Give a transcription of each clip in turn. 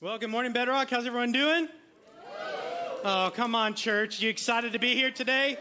Well, good morning, Bedrock. How's everyone doing? Oh, come on, church. You excited to be here today?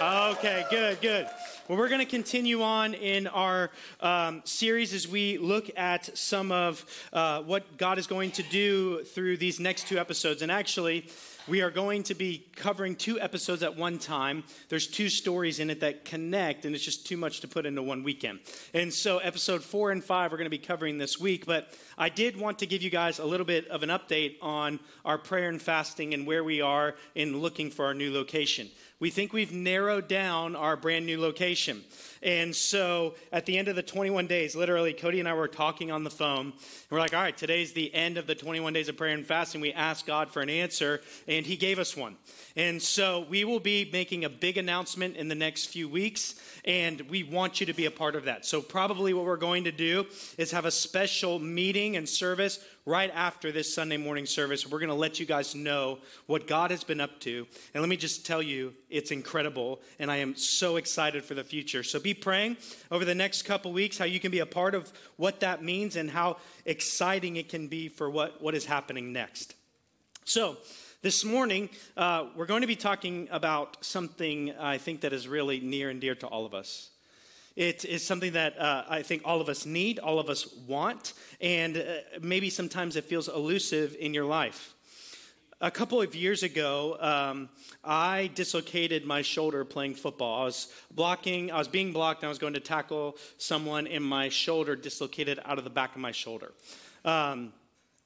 Okay, good, good. Well, we're going to continue on in our um, series as we look at some of uh, what God is going to do through these next two episodes. And actually, we are going to be covering two episodes at one time. There's two stories in it that connect, and it's just too much to put into one weekend. And so, episode four and five, we're going to be covering this week. But I did want to give you guys a little bit of an update on our prayer and fasting and where we are in looking for our new location. We think we've narrowed down our brand new location. And so at the end of the 21 days, literally, Cody and I were talking on the phone. And we're like, all right, today's the end of the 21 days of prayer and fasting. We asked God for an answer, and He gave us one. And so we will be making a big announcement in the next few weeks, and we want you to be a part of that. So, probably what we're going to do is have a special meeting and service right after this Sunday morning service. We're going to let you guys know what God has been up to. And let me just tell you, it's incredible, and I am so excited for the future. So, be praying over the next couple weeks how you can be a part of what that means and how exciting it can be for what, what is happening next. So, this morning, uh, we're going to be talking about something I think that is really near and dear to all of us. It is something that uh, I think all of us need, all of us want, and uh, maybe sometimes it feels elusive in your life. A couple of years ago, um, I dislocated my shoulder playing football. I was blocking, I was being blocked, and I was going to tackle someone, and my shoulder dislocated out of the back of my shoulder. Um,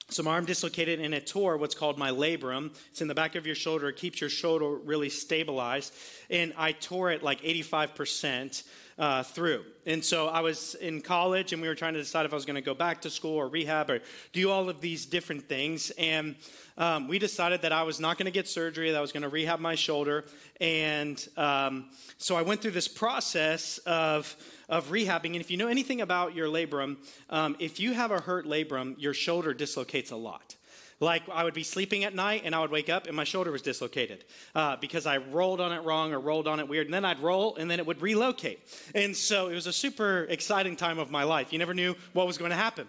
so my arm dislocated and it tore what's called my labrum. It's in the back of your shoulder. It keeps your shoulder really stabilized. And I tore it like 85% uh, through. And so I was in college and we were trying to decide if I was going to go back to school or rehab or do all of these different things. And um, we decided that I was not going to get surgery, that I was going to rehab my shoulder. And um, so I went through this process of, of rehabbing. And if you know anything about your labrum, um, if you have a hurt labrum, your shoulder dislocates a lot. Like I would be sleeping at night and I would wake up and my shoulder was dislocated uh, because I rolled on it wrong or rolled on it weird. And then I'd roll and then it would relocate. And so it was a super exciting time of my life. You never knew what was going to happen.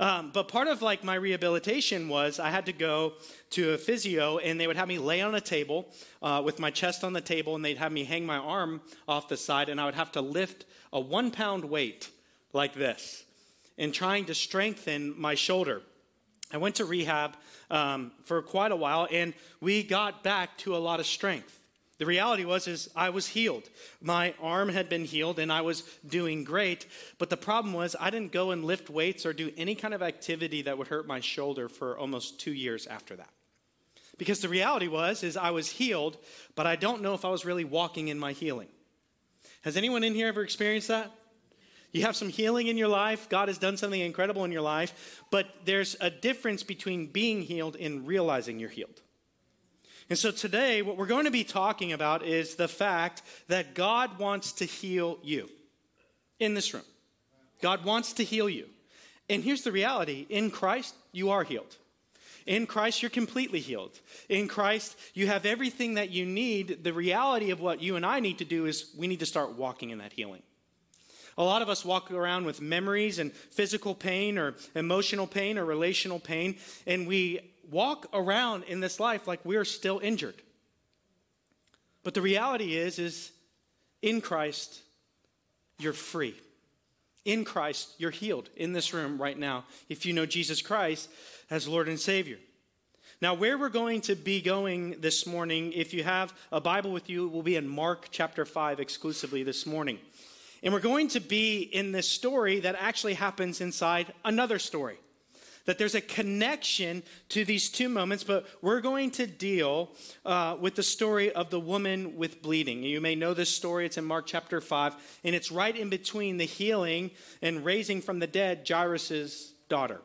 Um, but part of like my rehabilitation was I had to go to a physio and they would have me lay on a table uh, with my chest on the table and they'd have me hang my arm off the side and I would have to lift a one pound weight like this and trying to strengthen my shoulder. I went to rehab um, for quite a while and we got back to a lot of strength. The reality was is I was healed. My arm had been healed and I was doing great, but the problem was I didn't go and lift weights or do any kind of activity that would hurt my shoulder for almost 2 years after that. Because the reality was is I was healed, but I don't know if I was really walking in my healing. Has anyone in here ever experienced that? You have some healing in your life. God has done something incredible in your life, but there's a difference between being healed and realizing you're healed. And so today, what we're going to be talking about is the fact that God wants to heal you in this room. God wants to heal you. And here's the reality in Christ, you are healed. In Christ, you're completely healed. In Christ, you have everything that you need. The reality of what you and I need to do is we need to start walking in that healing. A lot of us walk around with memories and physical pain or emotional pain or relational pain, and we walk around in this life like we're still injured. But the reality is is in Christ you're free. In Christ you're healed in this room right now if you know Jesus Christ as Lord and Savior. Now, where we're going to be going this morning, if you have a Bible with you, will be in Mark chapter 5 exclusively this morning. And we're going to be in this story that actually happens inside another story that there's a connection to these two moments, but we're going to deal uh, with the story of the woman with bleeding. You may know this story, it's in Mark chapter 5, and it's right in between the healing and raising from the dead Jairus' daughter.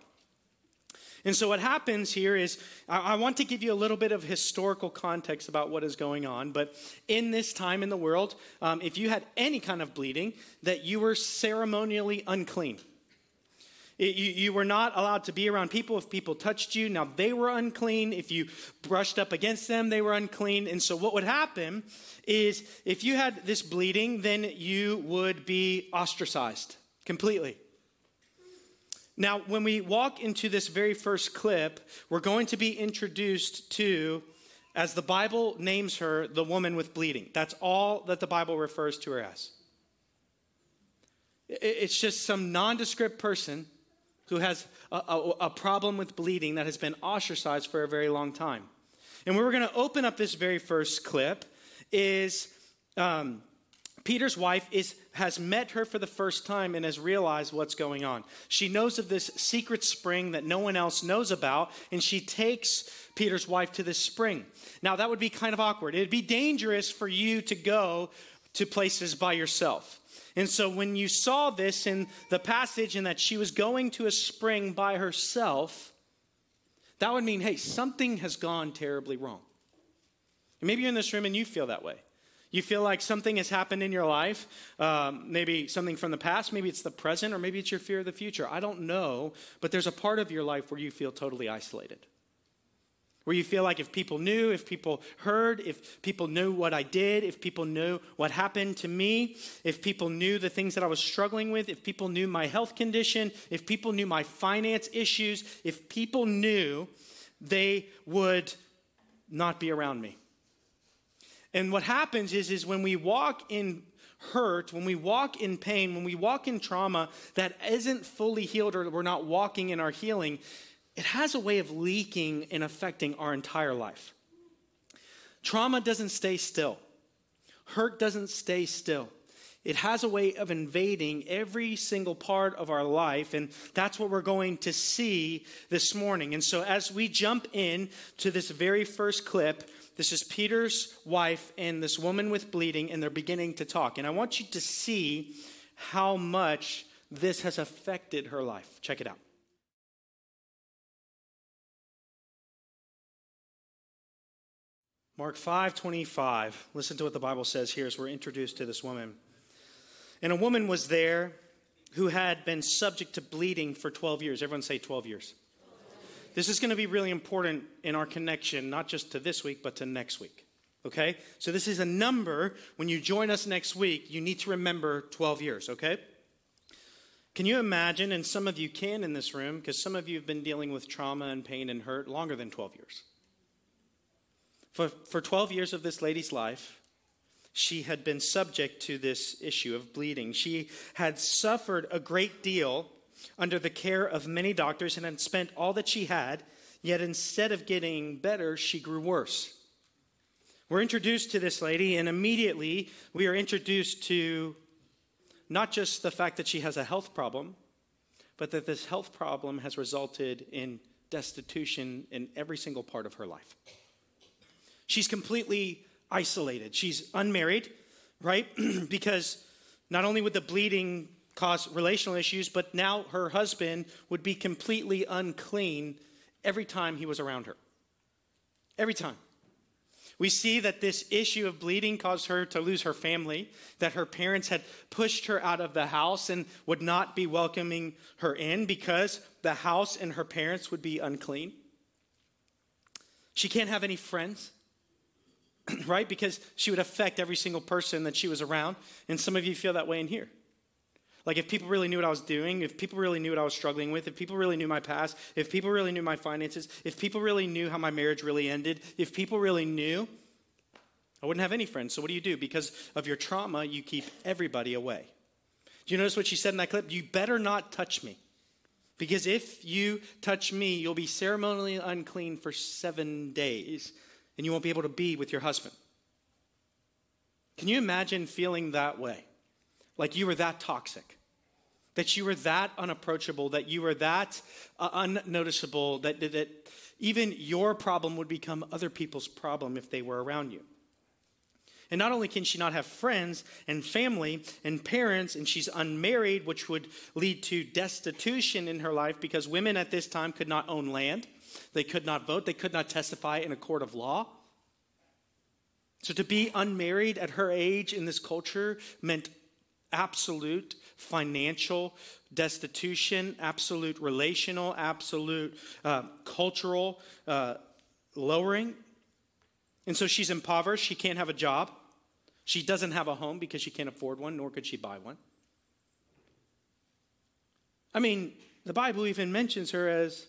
And so, what happens here is, I want to give you a little bit of historical context about what is going on. But in this time in the world, um, if you had any kind of bleeding, that you were ceremonially unclean. You, you, were not allowed to be around people if people touched you. Now, they were unclean. If you brushed up against them, they were unclean. And so, what would happen is if you had this bleeding, then you would be ostracized completely. Now, when we walk into this very first clip, we're going to be introduced to, as the Bible names her, the woman with bleeding. That's all that the Bible refers to her as. It's just some nondescript person who has a, a, a, problem with bleeding that has been ostracized for a very long time. And where we're going to open up this very first clip is um, Peter's wife is, has met her for the first time and has realized what's going on. She knows of this secret spring that no one else knows about, and she takes Peter's wife to this spring. Now, that would be kind of awkward. It'd be dangerous for you to go to places by yourself. And so when you saw this in the passage and that she was going to a spring by herself, that would mean, hey, something has gone terribly wrong. And maybe you're in this room and you feel that way. You feel like something has happened in your life, um, maybe something from the past, maybe it's the present, or maybe it's your fear of the future. I don't know, but there's a part of your life where you feel totally isolated where you feel like if people knew, if people heard, if people knew what I did, if people knew what happened to me, if people knew the things that I was struggling with, if people knew my health condition, if people knew my finance issues, if people knew, they would not be around me. And what happens is, is when we walk in hurt, when we walk in pain, when we walk in trauma that isn't fully healed or we're not walking in our healing, it has a way of leaking and affecting our entire life. Trauma doesn't stay still, hurt doesn't stay still. It has a way of invading every single part of our life, and that's what we're going to see this morning. And so, as we jump in to this very first clip, this is Peter's wife and this woman with bleeding, and they're beginning to talk. And I want you to see how much this has affected her life. Check it out. Mark 5:25. Listen to what the Bible says here as we're introduced to this woman. And a woman was there who had been subject to bleeding for 12 years. Everyone say 12 years. This is going to be really important in our connection, not just to this week, but to next week. Okay? So this is a number. When you join us next week, you need to remember 12 years, okay? Can you imagine, and some of you can in this room, because some of you have been dealing with trauma and pain and hurt longer than 12 years. For, for 12 years of this lady's life, she had been subject to this issue of bleeding. She had suffered a great deal under the care of many doctors and had spent all that she had, yet instead of getting better, she grew worse. We're introduced to this lady, and immediately we are introduced to not just the fact that she has a health problem, but that this health problem has resulted in destitution in every single part of her life. She's completely isolated. She's unmarried, right? because not only would the bleeding cause relational issues, but now her husband would be completely unclean every time he was around her. Every time. We see that this issue of bleeding caused her to lose her family, that her parents had pushed her out of the house and would not be welcoming her in because the house and her parents would be unclean. She can't have any friends. right? Because she would affect every single person that she was around. And some of you feel that way in here. Like, if people really knew what I was doing, if people really knew what I was struggling with, if people really knew my past, if people really knew my finances, if people really knew how my marriage really ended, if people really knew, I wouldn't have any friends. So, what do you do? Because of your trauma, you keep everybody away. Do you notice what she said in that clip? You better not touch me. Because if you touch me, you'll be ceremonially unclean for seven days and you won't be able to be with your husband. Can you imagine feeling that way? Like you were that toxic, that you were that unapproachable, that you were that uh, unnoticeable, that, that, that even your problem would become other people's problem if they were around you. And not only can she not have friends and family and parents, and she's unmarried, which would lead to destitution in her life because women at this time could not own land. They could not vote. They could not testify in a court of law. So to be unmarried at her age in this culture meant absolute financial destitution, absolute relational, absolute uh, cultural uh, lowering. And so she's impoverished. She can't have a job. She doesn't have a home because she can't afford one, nor could she buy one. I mean, the Bible even mentions her as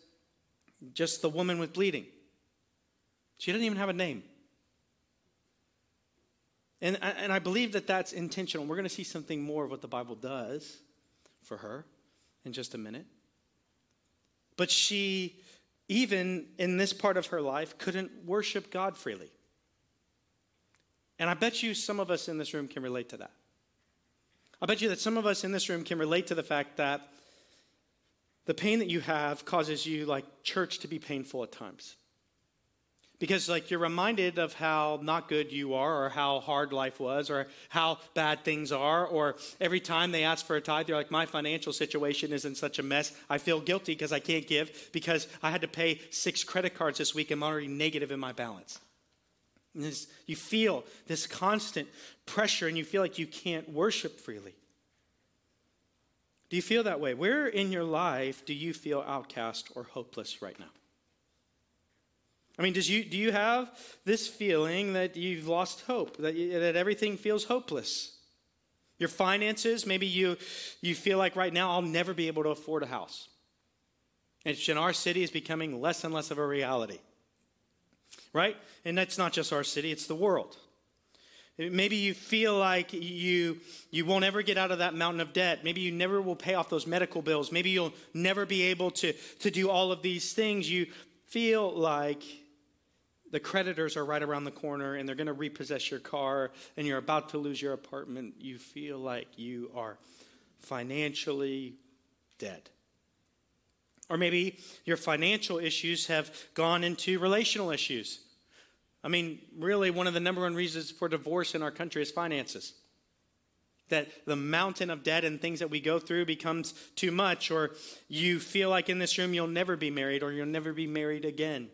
just the woman with bleeding. She doesn't even have a name. And, and I believe that that's intentional. We're going to see something more of what the Bible does for her in just a minute. But she, even in this part of her life, couldn't worship God freely. And I bet you some of us in this room can relate to that. I bet you that some of us in this room can relate to the fact that the pain that you have causes you, like church, to be painful at times because like you're reminded of how not good you are or how hard life was or how bad things are or every time they ask for a tithe you're like my financial situation is in such a mess. I feel guilty because i can't give because i had to pay six credit cards this week i'm already negative in my balance. This, you feel this constant pressure and you feel like you can't worship freely. Do you feel that way? Where in your life do you feel outcast or hopeless right now I mean, does you, do you have this feeling that you've lost hope, that, you, that everything feels hopeless? Your finances, maybe you, you feel like right now I'll never be able to afford a house. It's in our city is becoming less and less of a reality. Right? And that's not just our city, it's the world. Maybe you feel like you, you won't ever get out of that mountain of debt. Maybe you never will pay off those medical bills. Maybe you'll never be able to, to do all of these things. You feel like the creditors are right around the corner and they're going to repossess your car and you're about to lose your apartment, you feel like you are financially dead. Or maybe your financial issues have gone into relational issues. I mean, really, one of the number one reasons for divorce in our country is finances. That the mountain of debt and things that we go through becomes too much, or you feel like in this room you'll never be married, or you'll never be married again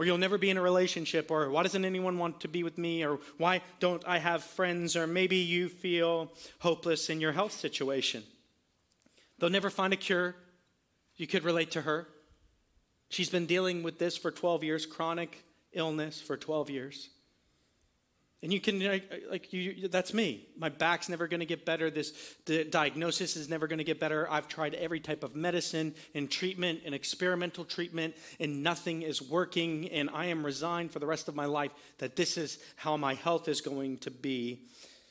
or you'll never be in a relationship, or why doesn't anyone want to be with me, or why don't I have friends, or maybe you feel hopeless in your health situation. They'll never find a cure. You could relate to her. She's been dealing with this for 12 years, chronic illness for 12 years. And you can, like, you, that's me. My back's never going to get better. This the diagnosis is never going to get better. I've tried every type of medicine and treatment and experimental treatment, and nothing is working. And I am resigned for the rest of my life that this is how my health is going to be.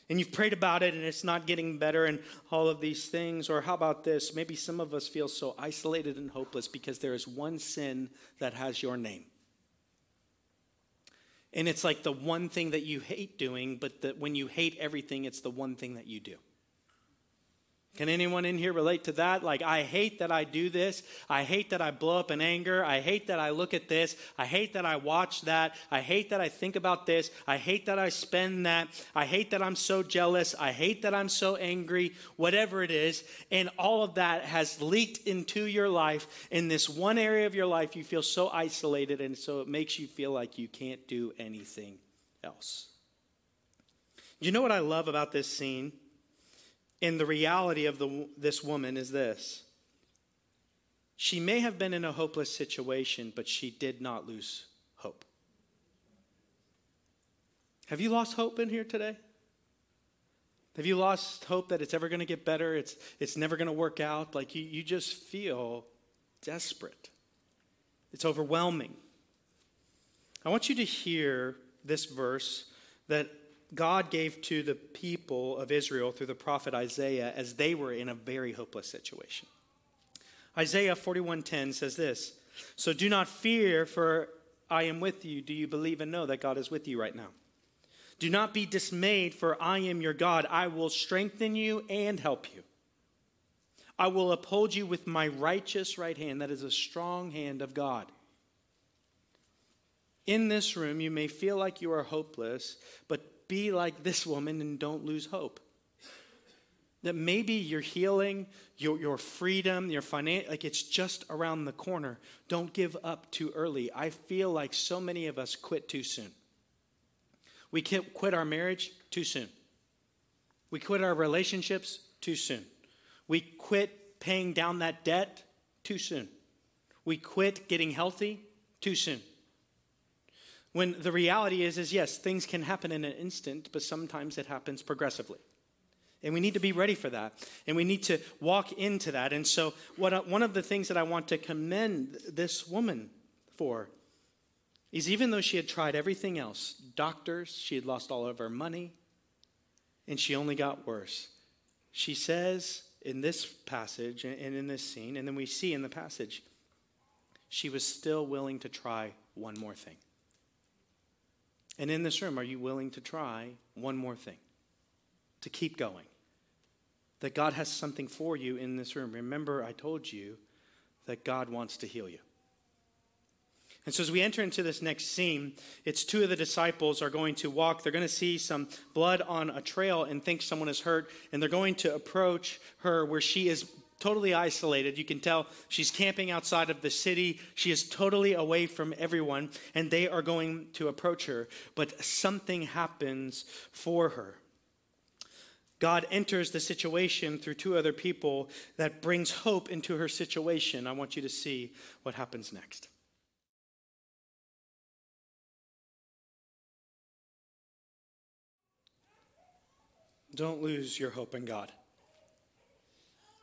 And you've prayed about it, and it's not getting better, and all of these things. Or how about this? Maybe some of us feel so isolated and hopeless because there is one sin that has your name. And it's like the one thing that you hate doing, but that when you hate everything, it's the one thing that you do. Can anyone in here relate to that? Like, I hate that I do this. I hate that I blow up in anger. I hate that I look at this. I hate that I watch that. I hate that I think about this. I hate that I spend that. I hate that I'm so jealous. I hate that I'm so angry, whatever it is. And all of that has leaked into your life. In this one area of your life, you feel so isolated, and so it makes you feel like you can't do anything else. You know what I love about this scene? And the reality of the, this woman is this she may have been in a hopeless situation, but she did not lose hope. Have you lost hope in here today? Have you lost hope that it's ever going to get better? It's, it's never going to work out? Like you, you just feel desperate. It's overwhelming. I want you to hear this verse that God gave to the people of Israel through the prophet Isaiah as they were in a very hopeless situation. Isaiah 41:10 says this, "So do not fear for I am with you. Do you believe and know that God is with you right now? Do not be dismayed for I am your God. I will strengthen you and help you. I will uphold you with my righteous right hand. That is a strong hand of God." In this room, you may feel like you are hopeless, but be like this woman and don't lose hope. That maybe your healing, your, your freedom, your financial, like it's just around the corner. Don't give up too early. I feel like so many of us quit too soon. We quit our marriage too soon. We quit our relationships too soon. We quit paying down that debt too soon. We quit getting healthy too soon. When the reality is, is yes, things can happen in an instant, but sometimes it happens progressively. And we need to be ready for that. And we need to walk into that. And so, what, one of the things that I want to commend this woman for is even though she had tried everything else doctors, she had lost all of her money, and she only got worse. She says in this passage and in this scene, and then we see in the passage, she was still willing to try one more thing. And in this room, are you willing to try one more thing? To keep going? That God has something for you in this room. Remember, I told you that God wants to heal you. And so, as we enter into this next scene, it's two of the disciples are going to walk. They're going to see some blood on a trail and think someone is hurt. And they're going to approach her where she is totally isolated. You can tell she's camping outside of the city. She is totally away from everyone, and they are going to approach her. But something happens for her. God enters the situation through two other people that brings hope into her situation. I want you to see what happens next. Don't lose your hope in God.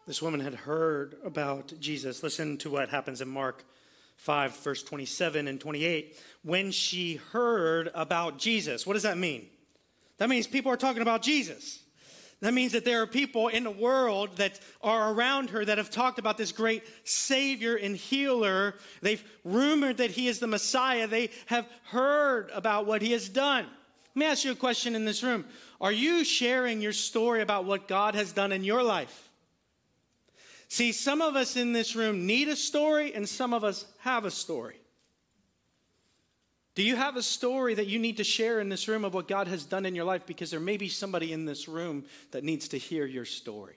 This woman had heard about Jesus. Listen to what happens in Mark 5, verse 27 and 28. When she heard about Jesus, what does that mean? That means people are talking about Jesus. That means that there are people in the world that are around her that have talked about this great Savior and healer. They've rumored that He is the Messiah. They have heard about what He has done. Let me ask you a question in this room Are you sharing your story about what God has done in your life? See, some of us in this room need a story, and some of us have a story. Do you have a story that you need to share in this room of what God has done in your life? Because there may be somebody in this room that needs to hear your story,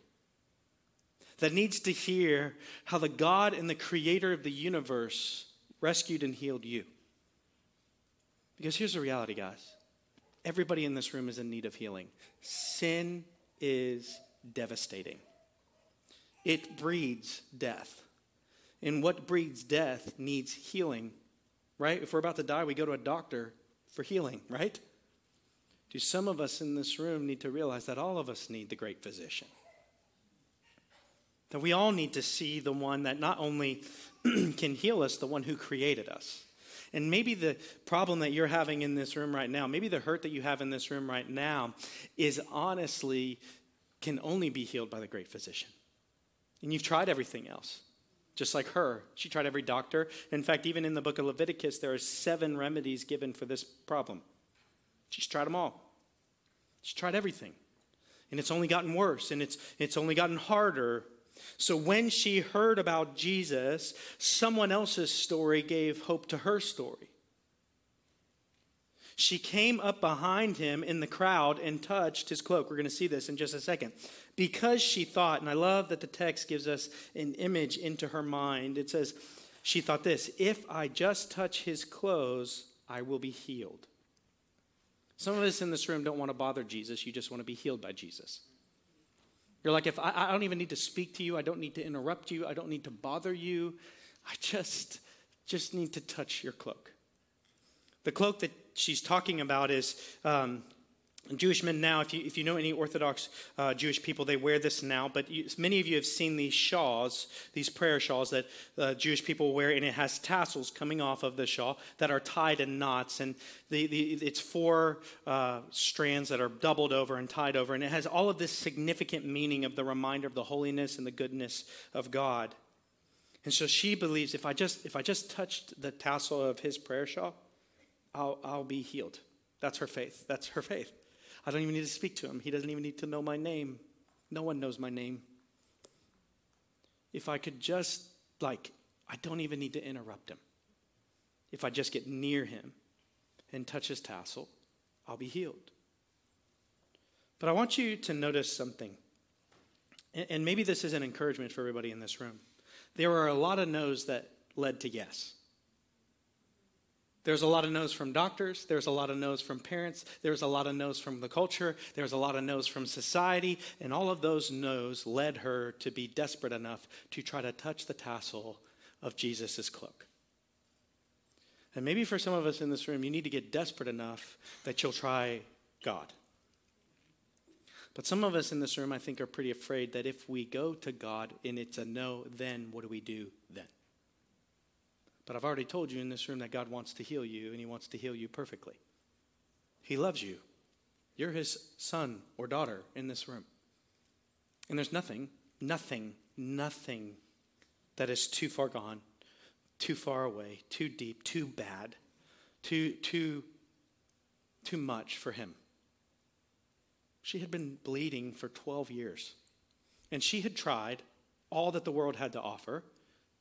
that needs to hear how the God and the creator of the universe rescued and healed you. Because here's the reality, guys everybody in this room is in need of healing. Sin is devastating it breeds death. And what breeds death needs healing, right? If we're about to die, we go to a doctor for healing, right? Do some of us in this room need to realize that all of us need the great physician? That we all need to see the one that not only can heal us, the one who created us. And maybe the problem that you're having in this room right now, maybe the hurt that you have in this room right now, is honestly can only be healed by the great physician. And you've tried everything else. Just like her, she tried every doctor. In fact, even in the book of Leviticus, there are seven remedies given for this problem. She's tried them all. She's tried everything. And it's only gotten worse, and it's, it's only gotten harder. So when she heard about Jesus, someone else's story gave hope to her story. She came up behind him in the crowd and touched his cloak. We're going to see this in just a second because she thought, and I love that the text gives us an image into her mind. It says, She thought this if I just touch his clothes, I will be healed. Some of us in this room don't want to bother Jesus, you just want to be healed by Jesus. You're like, if I, I don't even need to speak to you, I don't need to interrupt you, I don't need to bother you, I just just need to touch your cloak. The cloak that she's talking about is um, Jewish men now, if you, if you know any Orthodox uh, Jewish people, they wear this now, but you, many of you have seen these shawls, these prayer shawls that uh, Jewish people wear, and it has tassels coming off of the shawl that are tied in knots. And the, the, it's four uh, strands that are doubled over and tied over, and it has all of this significant meaning of the reminder of the holiness and the goodness of God. And so she believes if I just, if I just touched the tassel of his prayer shawl, I'll, I'll be healed. That's her faith. That's her faith. I don't even need to speak to him. He doesn't even need to know my name. No one knows my name. If I could just, like, I don't even need to interrupt him. If I just get near him and touch his tassel, I'll be healed. But I want you to notice something. And maybe this is an encouragement for everybody in this room. There are a lot of no's that led to yes. There's a lot of no's from doctors. There's a lot of no's from parents. There's a lot of no's from the culture. There's a lot of no's from society. And all of those no's led her to be desperate enough to try to touch the tassel of Jesus' cloak. And maybe for some of us in this room, you need to get desperate enough that you'll try God. But some of us in this room, I think, are pretty afraid that if we go to God and it's a no, then what do we do then? But I've already told you in this room that God wants to heal you and He wants to heal you perfectly. He loves you. You're His son or daughter in this room. And there's nothing, nothing, nothing that is too far gone, too far away, too deep, too bad, too, too, too much for Him. She had been bleeding for 12 years. And she had tried all that the world had to offer,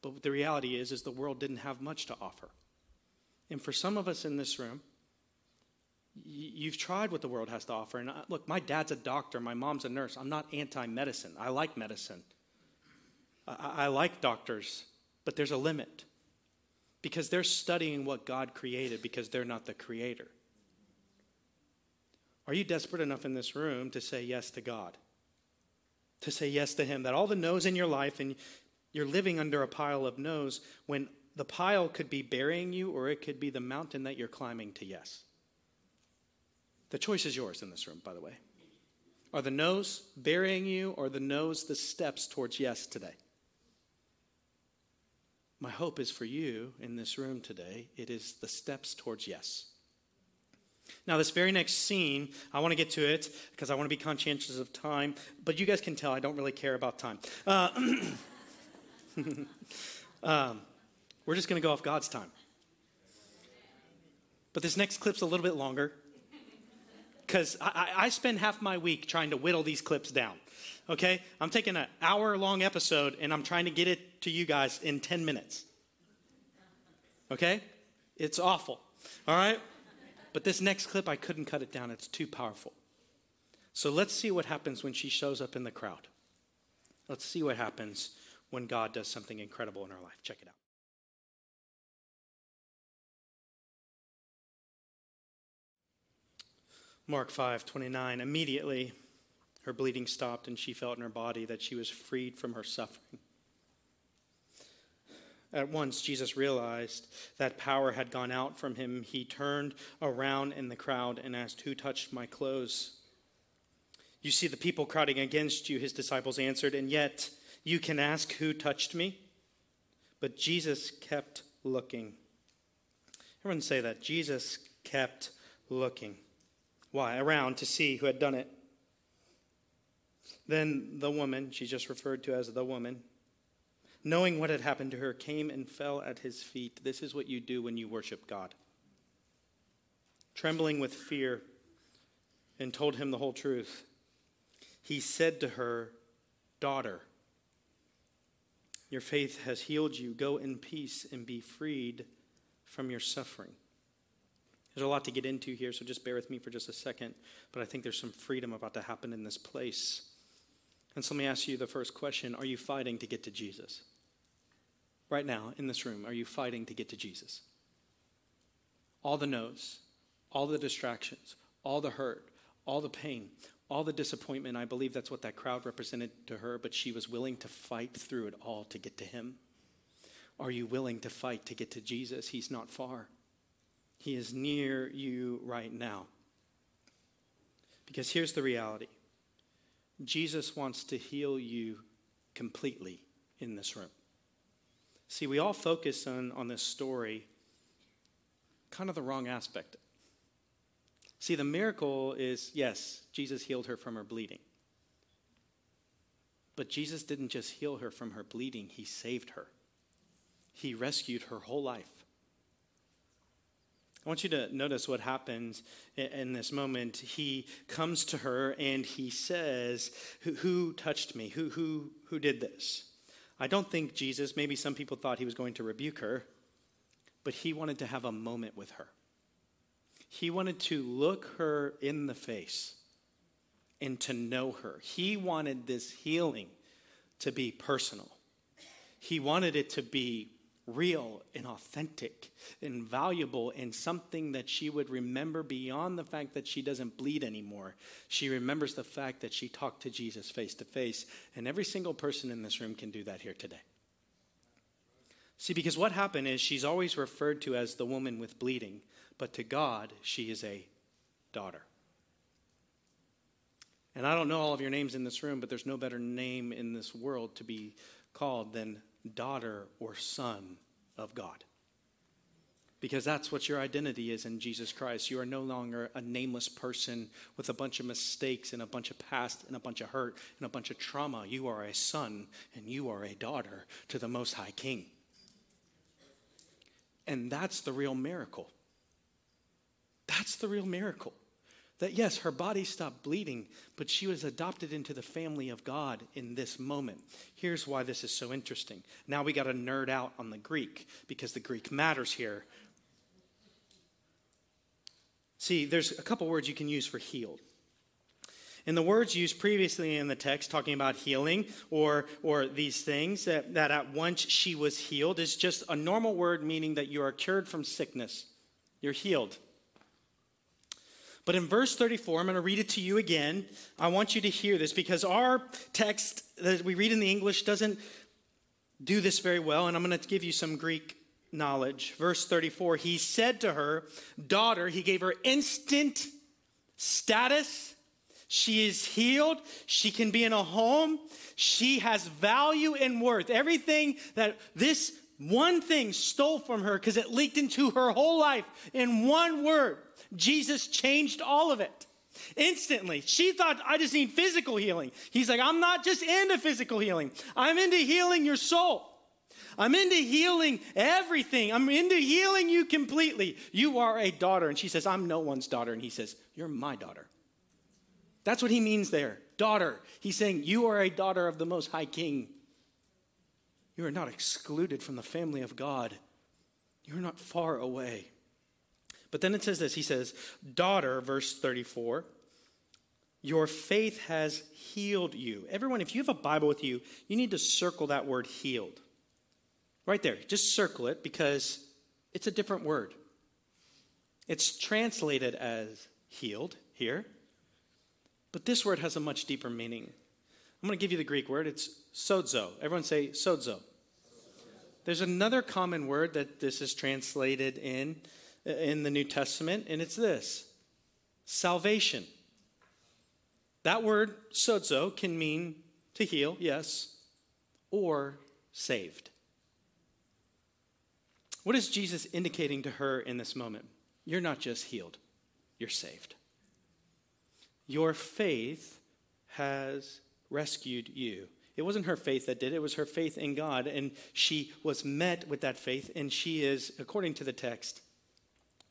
but the reality is is the world didn't have much to offer. And for some of us in this room, you've tried what the world has to offer. And look, my dad's a doctor, my mom's a nurse. I'm not anti medicine. I like medicine. I, I like doctors, but there's a limit because they're studying what God created because they're not the creator. Are you desperate enough in this room to say yes to God? To say yes to Him? That all the no's in your life and you're living under a pile of no's when the pile could be burying you or it could be the mountain that you're climbing to yes. The choice is yours in this room, by the way. Are the no's burying you or the no's the steps towards yes today? My hope is for you in this room today, it is the steps towards yes. Now, this very next scene, I want to get to it because I want to be conscientious of time, but you guys can tell I don't really care about time. Uh, um, we're just going to go off God's time. But this next clip's a little bit longer because I, I, spend half my week trying to whittle these clips down. Okay? I'm taking an hour long episode and I'm trying to get it to you guys in 10 minutes. Okay? It's awful. All right? But this next clip, I couldn't cut it down. It's too powerful. So let's see what happens when she shows up in the crowd. Let's see what happens when God does something incredible in our life. Check it out. Mark 5 29. Immediately, her bleeding stopped, and she felt in her body that she was freed from her suffering. At once, Jesus realized that power had gone out from him. He turned around in the crowd and asked, Who touched my clothes? You see the people crowding against you, his disciples answered, and yet you can ask, Who touched me? But Jesus kept looking. Everyone say that. Jesus kept looking. Why? Around to see who had done it. Then the woman, she just referred to as the woman, knowing what had happened to her, came and fell at his feet. This is what you do when you worship God. Trembling with fear, and told him the whole truth. He said to her, Daughter, your faith has healed you. Go in peace and be freed from your suffering. There's a lot to get into here, so just bear with me for just a second. But I think there's some freedom about to happen in this place. And so let me ask you the first question Are you fighting to get to Jesus? Right now, in this room, are you fighting to get to Jesus? All the no's, all the distractions, all the hurt, all the pain, all the disappointment. I believe that's what that crowd represented to her, but she was willing to fight through it all to get to Him. Are you willing to fight to get to Jesus? He's not far, He is near you right now. Because here's the reality Jesus wants to heal you completely in this room. See, we all focus on, on this story, kind of the wrong aspect. See, the miracle is yes, Jesus healed her from her bleeding. But Jesus didn't just heal her from her bleeding, He saved her. He rescued her whole life. I want you to notice what happens in this moment. He comes to her and he says, Who, who touched me? Who, who, who did this? I don't think Jesus, maybe some people thought he was going to rebuke her, but he wanted to have a moment with her. He wanted to look her in the face and to know her. He wanted this healing to be personal. He wanted it to be real and authentic and valuable and something that she would remember beyond the fact that she doesn't bleed anymore. She remembers the fact that she talked to Jesus face to face, and every single person in this room can do that here today. See, because what happened is she's always referred to as the woman with bleeding, but to God, she is a daughter. And I don't know all of your names in this room, but there's no better name in this world to be called than daughter or son of God. Because that's what your identity is in Jesus Christ. You are no longer a nameless person with a bunch of mistakes and a bunch of past and a bunch of hurt and a bunch of trauma. You are a son and you are a daughter to the Most High King. And that's the real miracle. That's the real miracle. That yes, her body stopped bleeding, but she was adopted into the family of God in this moment. Here's why this is so interesting. Now we got to nerd out on the Greek because the Greek matters here. See, there's a couple words you can use for healed. And the words used previously in the text, talking about healing or, or these things, that, that at once she was healed, is just a normal word meaning that you are cured from sickness. You're healed. But in verse 34, I'm going to read it to you again. I want you to hear this because our text that we read in the English doesn't do this very well, and I'm going to give you some Greek knowledge. Verse 34 He said to her, Daughter, he gave her instant status. She is healed. She can be in a home. She has value and worth. Everything that this one thing stole from her because it leaked into her whole life in one word Jesus changed all of it instantly. She thought, I just need physical healing. He's like, I'm not just into physical healing, I'm into healing your soul. I'm into healing everything. I'm into healing you completely. You are a daughter. And she says, I'm no one's daughter. And he says, You're my daughter. That's what he means there. Daughter. He's saying, You are a daughter of the Most High King. You are not excluded from the family of God. You are not far away. But then it says this He says, Daughter, verse 34, your faith has healed you. Everyone, if you have a Bible with you, you need to circle that word healed. Right there. Just circle it because it's a different word. It's translated as healed here, but this word has a much deeper meaning. I'm going to give you the Greek word. It's sozo. Everyone say sozo. There's another common word that this is translated in uh, in the New Testament, and it's this salvation. That word, sozo, can mean to heal, yes, or saved. What is Jesus indicating to her in this moment? You're not just healed, you're saved. Your faith has rescued you. It wasn't her faith that did it, it was her faith in God. And she was met with that faith, and she is, according to the text,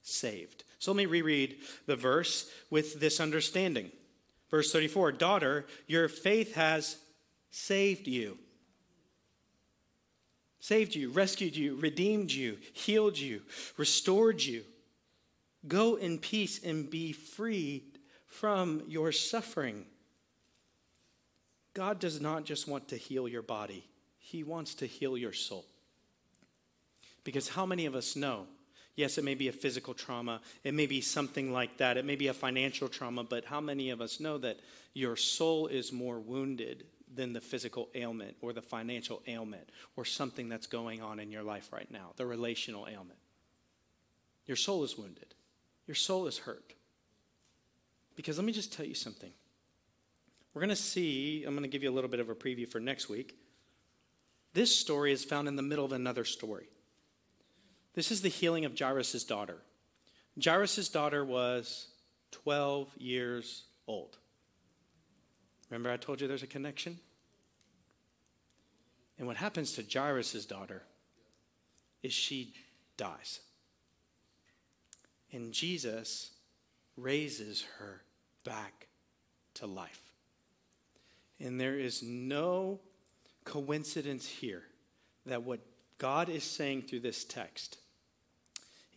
saved. So let me reread the verse with this understanding. Verse 34 Daughter, your faith has saved you. Saved you, rescued you, redeemed you, healed you, restored you. Go in peace and be freed from your suffering. God does not just want to heal your body, He wants to heal your soul. Because how many of us know Yes, it may be a physical trauma. It may be something like that. It may be a financial trauma, but how many of us know that your soul is more wounded than the physical ailment or the financial ailment or something that's going on in your life right now, the relational ailment? Your soul is wounded. Your soul is hurt. Because let me just tell you something. We're going to see, I'm going to give you a little bit of a preview for next week. This story is found in the middle of another story. This is the healing of Jairus' daughter. Jairus' daughter was 12 years old. Remember, I told you there's a connection? And what happens to Jairus' daughter is she dies. And Jesus raises her back to life. And there is no coincidence here that what God is saying through this text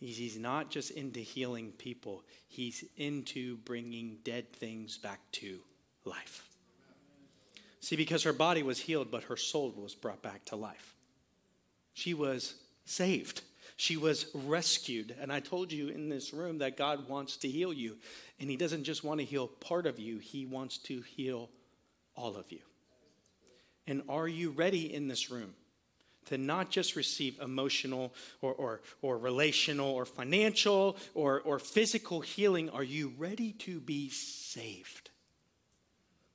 He's, he's not just into healing people, he's into bringing dead things back to life. See, because her body was healed, but her soul was brought back to life. She was saved. She was rescued. And I told you in this room that God wants to heal you. And He doesn't just want to heal part of you, He wants to heal all of you. And are you ready in this room to not just receive emotional or, or, or relational or financial or, or physical healing, are you ready to be saved?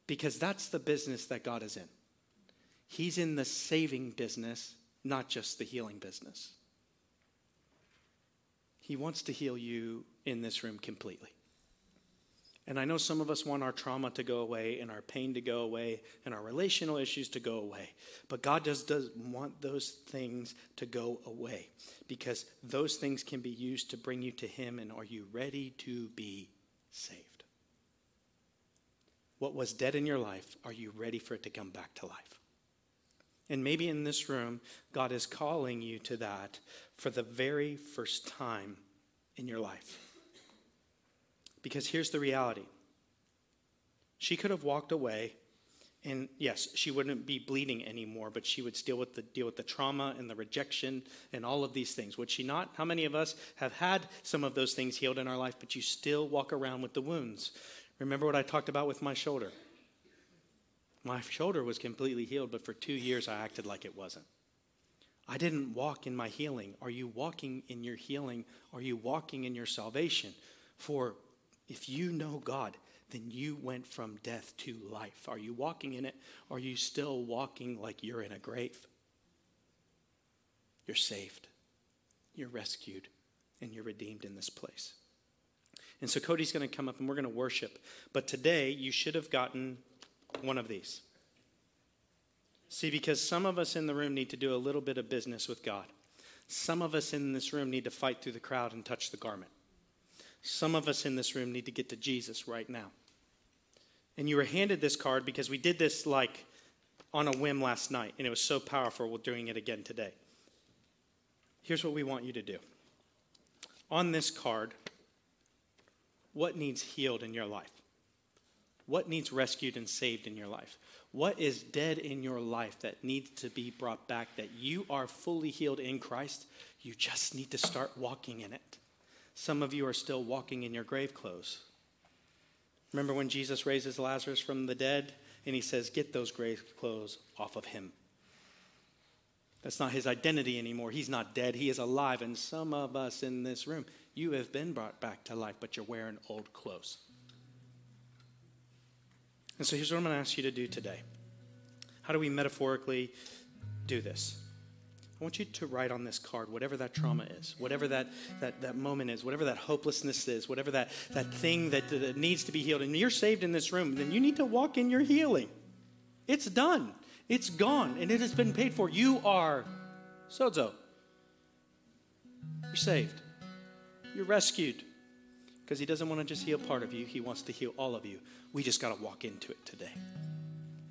because that's the business that God is in. He's in the saving business, not just the healing business. He wants to heal you in this room completely. And I know some of us want our trauma to go away and our pain to go away and our relational issues to go away. But God does, does want those things to go away because those things can be used to bring you to Him. And are you ready to be saved? What was dead in your life, are you ready for it to come back to life? And maybe in this room, God is calling you to that for the very first time in your life. Because here's the reality she could have walked away, and yes, she wouldn't be bleeding anymore, but she would deal with the, deal with the trauma and the rejection and all of these things. Would she not? How many of us have had some of those things healed in our life, but you still walk around with the wounds? Remember what I talked about with my shoulder? My shoulder was completely healed, but for two years I acted like it wasn't. I didn't walk in my healing. Are you walking in your healing? Are you walking in your salvation? For if you know God, then you went from death to life. Are you walking in it? Are you still walking like you're in a grave? You're saved, you're rescued, and you're redeemed in this place. And so Cody's going to come up and we're going to worship. But today, you should have gotten one of these. See, because some of us in the room need to do a little bit of business with God. Some of us in this room need to fight through the crowd and touch the garment. Some of us in this room need to get to Jesus right now. And you were handed this card because we did this like on a whim last night, and it was so powerful, we're doing it again today. Here's what we want you to do. On this card, what needs healed in your life? What needs rescued and saved in your life? What is dead in your life that needs to be brought back that you are fully healed in Christ? You just need to start walking in it. Some of you are still walking in your grave clothes. Remember when Jesus raises Lazarus from the dead and he says, Get those grave clothes off of him. That's not his identity anymore. He's not dead, he is alive. And some of us in this room, you have been brought back to life, but you're wearing old clothes. And so here's what I'm going to ask you to do today. How do we metaphorically do this? I want you to write on this card whatever that trauma is, whatever that, that, that moment is, whatever that hopelessness is, whatever that, that thing that, that needs to be healed. And you're saved in this room, then you need to walk in your healing. It's done, it's gone, and it has been paid for. You are sozo. You're saved. You're rescued. Because He doesn't want to just heal part of you, He wants to heal all of you. We just got to walk into it today.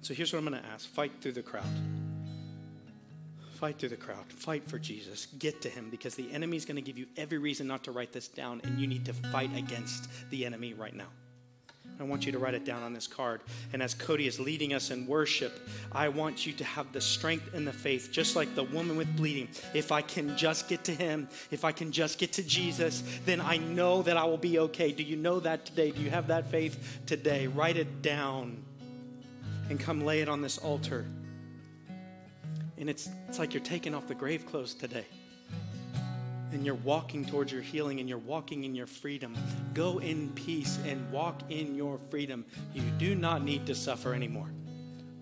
So here's what I'm going to ask fight through the crowd. Fight through the crowd. Fight for Jesus. Get to him because the enemy is going to give you every reason not to write this down, and you need to fight against the enemy right now. I want you to write it down on this card. And as Cody is leading us in worship, I want you to have the strength and the faith, just like the woman with bleeding. If I can just get to him, if I can just get to Jesus, then I know that I will be okay. Do you know that today? Do you have that faith today? Write it down and come lay it on this altar. And it's, it's like you're taking off the grave clothes today and you're walking towards your healing and you're walking in your freedom. Go in peace and walk in your freedom. You do not need to suffer anymore,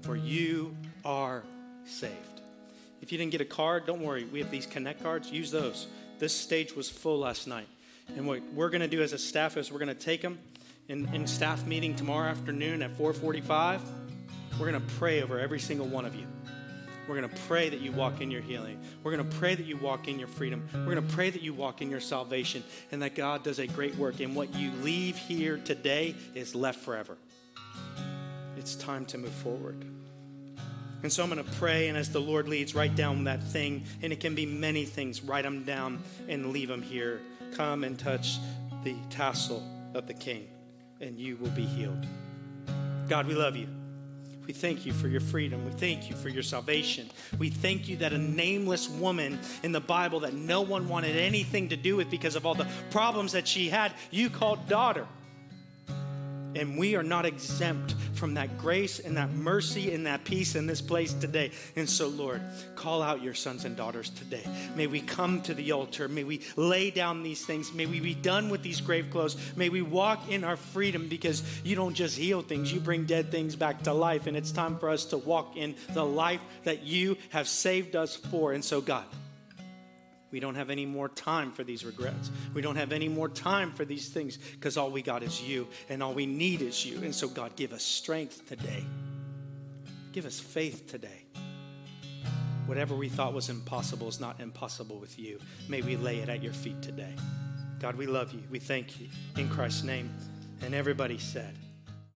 for you are saved. If you didn't get a card, don't worry. We have these connect cards. Use those. This stage was full last night. And what we're going to do as a staff is we're going to take them in, in staff meeting tomorrow afternoon at 445. We're going to pray over every single one of you. We're going to pray that you walk in your healing. We're going to pray that you walk in your freedom. We're going to pray that you walk in your salvation and that God does a great work. And what you leave here today is left forever. It's time to move forward. And so I'm going to pray, and as the Lord leads, write down that thing. And it can be many things. Write them down and leave them here. Come and touch the tassel of the King, and you will be healed. God, we love you. We thank you for your freedom. We thank you for your salvation. We thank you that a nameless woman in the Bible that no one wanted anything to do with because of all the problems that she had, you called daughter. And we are not exempt from that grace and that mercy and that peace in this place today. And so, Lord, call out your sons and daughters today. May we come to the altar. May we lay down these things. May we be done with these grave clothes. May we walk in our freedom because you don't just heal things, you bring dead things back to life. And it's time for us to walk in the life that you have saved us for. And so, God, we don't have any more time for these regrets. We don't have any more time for these things because all we got is you and all we need is you. And so, God, give us strength today. Give us faith today. Whatever we thought was impossible is not impossible with you. May we lay it at your feet today. God, we love you. We thank you. In Christ's name. And everybody said,